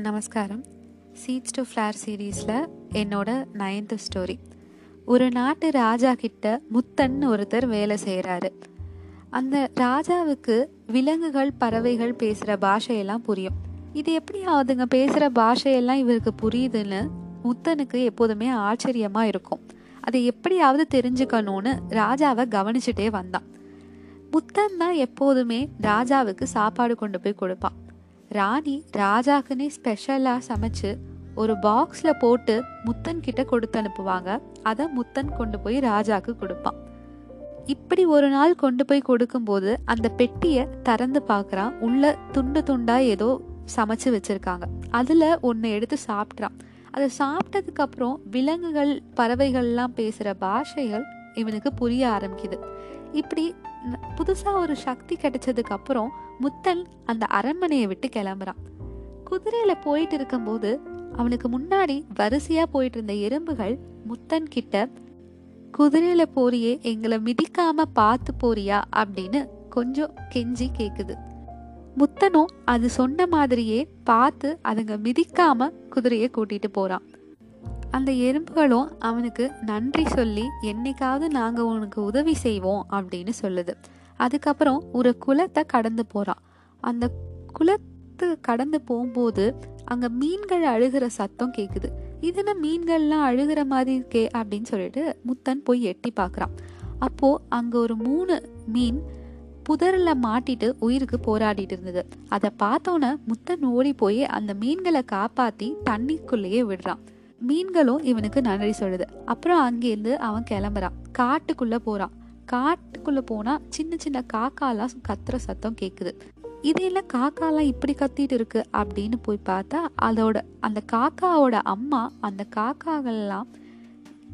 நமஸ்காரம். Seeds to flower சீரீஸில் என்னோட நைன்த்து ஸ்டோரி ஒரு நாட்டு ராஜா கிட்ட முத்தன் ஒருத்தர் வேலை செய்கிறாரு அந்த ராஜாவுக்கு விலங்குகள் பறவைகள் பேசுகிற பாஷையெல்லாம் புரியும். இது எப்படி அதுங்க பேசுகிற பாஷையெல்லாம் இவருக்கு புரியுதுன்னு முத்தனுக்கு எப்போதுமே ஆச்சரியமாக இருக்கும். அதை எப்படியாவது தெரிஞ்சுக்கணும்னு ராஜாவை கவனிச்சுட்டே வந்தான். முத்தன் தான் எப்போதுமே ராஜாவுக்கு சாப்பாடு கொண்டு போய் கொடுப்பான். ராணி ராஜாக்குன்னே ஸ்பெஷலாக சமைச்சு ஒரு பாக்ஸில் போட்டு முத்தன் கிட்ட கொடுத்து அனுப்புவாங்க. அதை முத்தன் கொண்டு போய் ராஜாக்கு கொடுப்பான். இப்படி ஒரு நாள் கொண்டு போய் கொடுக்கும்போது அந்த பெட்டியை திறந்து பார்க்குறான். உள்ள துண்டு துண்டாக ஏதோ சமைச்சு வச்சுருக்காங்க. அதில் ஒன்று எடுத்து சாப்பிட்றான். அதை சாப்பிட்டதுக்கப்புறம் விலங்குகள் பறவைகள்லாம் பேசுகிற பாஷைகள் இவனுக்கு புரிய ஆரம்பிக்குது. இப்படி புதுசாக ஒரு சக்தி கிடைச்சதுக்கு அப்புறம் முத்தன் அந்த அரண்மனையை விட்டு கிளம்புறான். குதிரையில போயிட்டு இருக்கும்போது அவனுக்கு முன்னாடி வரிசையா போயிட்டு இருந்த எறும்புகள் முத்தன் கிட்ட குதிரையில போறியே எங்களை மிதிக்காம பார்த்து போறியா? அப்படின்னு கொஞ்சம் கெஞ்சி கேக்குது. முத்தனும் அது சொன்ன மாதிரியே பார்த்து அதுங்க மிதிக்காம குதிரையை கூட்டிட்டு போறான். அந்த எறும்புகளும் அவனுக்கு நன்றி சொல்லி என்னைக்காவது நாங்கள் உனக்கு உதவி செய்வோம் அப்படின்னு சொல்லுது. அதுக்கப்புறம் ஒரு குளத்தை கடந்து போகிறான் அந்த குளத்து கடந்து போகும்போது அங்கே மீன்கள் அழுகிற சத்தம் கேட்குது இதுன மீன்கள்லாம் அழுகிற மாதிரி இருக்கே அப்படின்னு சொல்லிட்டு முத்தன் போய் எட்டி பார்க்குறான் அப்போது அங்கே ஒரு மூணு மீன் புதரில் மாட்டிட்டு உயிருக்கு போராடிட்டு இருந்தது. அதை பார்த்தோன்னே முத்தன் ஓடி போய் அந்த மீன்களை காப்பாற்றி தண்ணிக்குள்ளேயே விடுறான். மீன்களும் இவனுக்கு நன்றி சொல்லுது. அப்புறம் அங்கேருந்து அவன் கிளம்புறான். காட்டுக்குள்ள போறான். காட்டுக்குள்ள போனா சின்ன சின்ன காக்காலாம் கத்துற சத்தம் கேக்குது. இது காக்காலாம் இப்படி கத்திட்டு இருக்கு அப்படின்னு போய் பார்த்தா அதோட அந்த காக்காவோட அம்மா அந்த காக்காகள்லாம்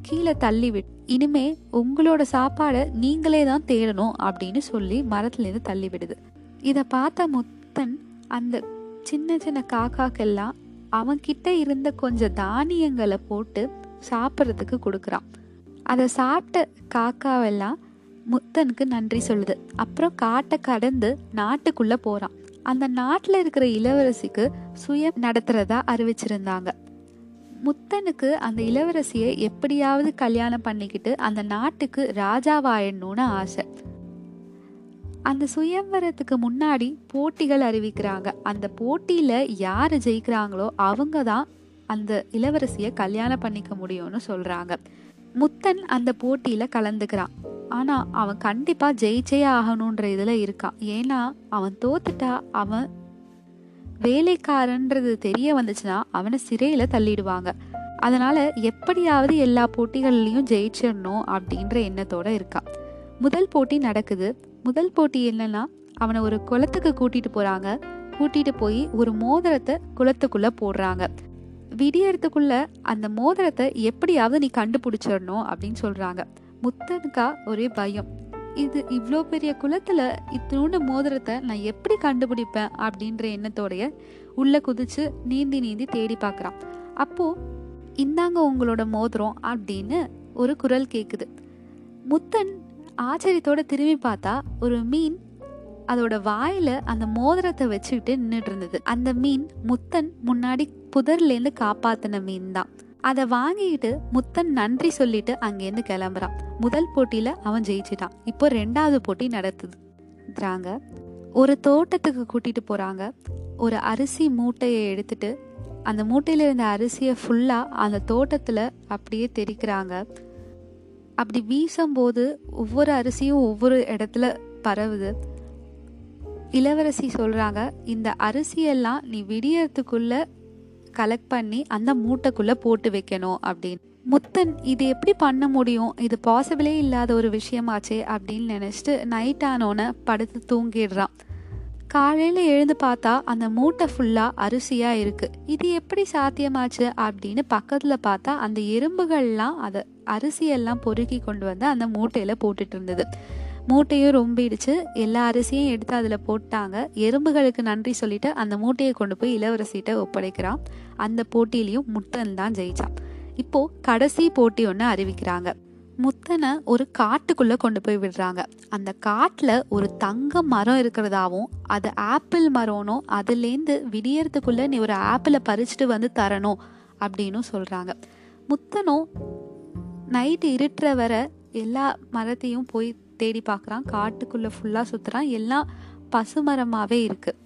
கீழே தள்ளி விட் இனிமே உங்களோட சாப்பாடை நீங்களே தான் தேடணும் அப்படின்னு சொல்லி மரத்துலேருந்து தள்ளி விடுது. இதை பார்த்த முத்தன் அந்த சின்ன சின்ன காக்காக்கெல்லாம் அவன்கிட்ட இருந்த கொஞ்சம் தானியங்களை போட்டு சாப்பிட்றதுக்கு கொடுக்குறான். அதை சாப்பிட்ட காக்காவெல்லாம் முத்தனுக்கு நன்றி சொல்லுது. அப்புறம் காட்டை கடந்து நாட்டுக்குள்ளே போகிறான் அந்த நாட்டில் இருக்கிற இளவரசிக்கு சுயம் நடத்துகிறதா அறிவிச்சிருந்தாங்க. முத்தனுக்கு அந்த இளவரசியை எப்படியாவது கல்யாணம் பண்ணிக்கிட்டு அந்த நாட்டுக்கு ராஜாவாயிடணும்னு ஆசை. அந்த சுயம்வரத்துக்கு முன்னாடி போட்டிகள் அறிவிக்கிறாங்க. அந்த போட்டியில் யார் ஜெயிக்கிறாங்களோ அவங்க தான் அந்த இளவரசியை கல்யாணம் பண்ணிக்க முடியும்னு சொல்கிறாங்க முத்தன் அந்த போட்டியில் கலந்துக்கிறான். ஆனால் அவன் கண்டிப்பாக ஜெயிச்சே ஆகணுன்ற இதில் இருக்கான். ஏன்னா அவன் தோத்துட்டா அவன் வேலைக்காரன்றது தெரிய வந்துச்சுன்னா அவனை சிறையில் தள்ளிடுவாங்க. அதனால எப்படியாவது எல்லா போட்டிகள்லையும் ஜெயிச்சிடணும் அப்படின்ற எண்ணத்தோட இருக்கான் முதல் போட்டி நடக்குது. முதல் போட்டி என்னன்னா அவனை ஒரு குளத்துக்கு கூட்டிட்டு போறாங்க. கூட்டிட்டு போய் ஒரு மோதிரத்தை குளத்துக்குள்ள போடுறாங்க. விடியறதுக்குள்ள அந்த மோதிரத்தை எப்படியாவது நீ கண்டுபிடிச்சிடணும் அப்படின்னு சொல்றாங்க. முத்தனுக்கா ஒரே பயம். இது இவ்வளோ பெரிய குளத்துல இத்தினோண்டு மோதிரத்தை நான் எப்படி கண்டுபிடிப்பேன் அப்படின்ற எண்ணத்தோடைய உள்ள குதிச்சு நீந்தி நீந்தி தேடி பார்க்குறான். அப்போ இந்தாங்க உங்களோட மோதிரம் அப்படின்னு ஒரு குரல் கேட்குது முத்தன் ஆச்சரியத்தோட திரும்பி பார்த்தா ஒரு மீன் அதோட வாயில அந்த மோதிரத்தை வச்சுக்கிட்டு நின்றுட்டு இருந்தது. அந்த மீன் முத்தன் முன்னாடி புதர்லேருந்து காப்பாத்தின மீன் தான் அதை வாங்கிக்கிட்டு முத்தன் நன்றி சொல்லிட்டு அங்கேருந்து கிளம்புறான். முதல் போட்டியில அவன் ஜெயிச்சிட்டான். இப்போ ரெண்டாவது போட்டி நடத்துதுறாங்க ஒரு தோட்டத்துக்கு கூட்டிட்டு போறாங்க. ஒரு அரிசி மூட்டையை எடுத்துட்டு அந்த மூட்டையில இருந்த அரிசியை ஃபுல்லா அந்த தோட்டத்துல அப்படியே தெரிக்கிறாங்க அப்படி வீசும்போது ஒவ்வொரு அரிசியும் ஒவ்வொரு இடத்துல பரவுது. இளவரசி சொல்கிறாங்க இந்த அரிசியெல்லாம் நீ விடியறதுக்குள்ள கலெக்ட் பண்ணி அந்த மூட்டைக்குள்ளே போட்டு வைக்கணும் அப்படின்னு. முத்தன் இது எப்படி பண்ண முடியும்? இது பாசிபிளே இல்லாத ஒரு விஷயமாச்சே அப்படின்னு நினச்சிட்டு நைட் ஆனோன்னு படுத்து தூங்கிடுறான். காலையில எழுந்து பார்த்தா அந்த மூட்டை ஃபுல்லா அரிசியா இருக்கு. இது எப்படி சாத்தியமாச்சு அப்படின்னு பக்கத்துல பார்த்தா அந்த எறும்புகள்லாம் அதை அரிசியெல்லாம் பொறுக்கி கொண்டு வந்து அந்த மூட்டையில போட்டுட்டு இருந்தது. மூட்டையும் ரொம்பிடுச்சு. எல்லா அரிசியும் எடுத்து அதில் போட்டாங்க. எறும்புகளுக்கு நன்றி சொல்லிட்டு அந்த மூட்டையை கொண்டு போய் இளவரசிகிட்ட ஒப்படைக்கிறான். அந்த போட்டியிலையும் முட்டன் தான் ஜெயிச்சான். இப்போ கடைசி போட்டி ஒன்று அறிவிக்கிறாங்க. முத்தனை ஒரு காட்டுக்குள்ளே கொண்டு போய் விடுறாங்க. அந்த காட்டில் ஒரு தங்க மரம் இருக்கிறதாவும் அது ஆப்பிள் மரம்னோ அதுலேருந்து விடியறதுக்குள்ளே நீ ஒரு ஆப்பிளை பறிச்சுட்டு வந்து தரணும் அப்படின்னு சொல்கிறாங்க முத்தனும் நைட்டு இருட்டுற வர எல்லா மரத்தையும் போய் தேடி பார்க்குறான் காட்டுக்குள்ளே ஃபுல்லாக சுற்றுறான் எல்லாம் பசுமரமாகவே இருக்குது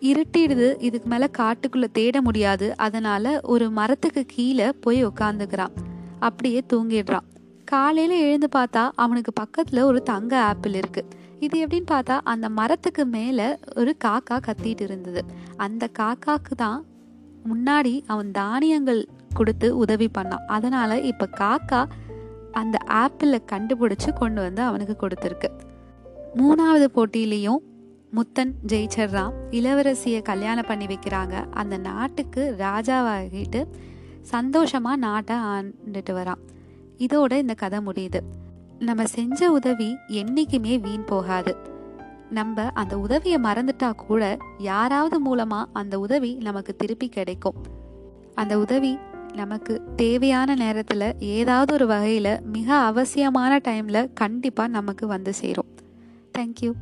இருட்டிடுது. இதுக்கு மேலே காட்டுக்குள்ளே தேட முடியாது. அதனால் ஒரு மரத்துக்கு கீழே போய் உட்காந்துக்கிறான் அப்படியே தூங்கிடுறான். காலையில் எழுந்து பார்த்தா அவனுக்கு பக்கத்தில் ஒரு தங்க ஆப்பிள் இருக்குது இது எப்படின்னு பார்த்தா அந்த மரத்துக்கு மேலே ஒரு காக்கா கத்திட்டு இருந்தது. அந்த காக்காக்கு தான் முன்னாடி அவன் தானியங்கள் கொடுத்து உதவி பண்ணான். அதனால் இப்போ காக்கா அந்த ஆப்பிளை கண்டுபிடிச்சி கொண்டு வந்து அவனுக்கு கொடுத்துருக்கு. மூணாவது போட்டியிலையும் முத்தன் ஜெயிச்சிடுறான் இளவரசியை கல்யாணம் பண்ணி வைக்கிறாங்க. அந்த நாட்டுக்கு ராஜாவாகிட்டு சந்தோஷமாக நாட்டை ஆண்டுட்டு வரான். இதோட இந்த கதை முடியுது. நம்ம செஞ்ச உதவி என்றைக்குமே வீண் போகாது. நம்ம அந்த உதவியை மறந்துட்டா கூட யாராவது மூலமா அந்த உதவி நமக்கு திருப்பி கிடைக்கும். அந்த உதவி நமக்கு தேவையான நேரத்தில் ஏதாவது ஒரு வகையில் மிக அவசியமான டைமில் கண்டிப்பாக நமக்கு வந்து சேரும். தேங்க்யூ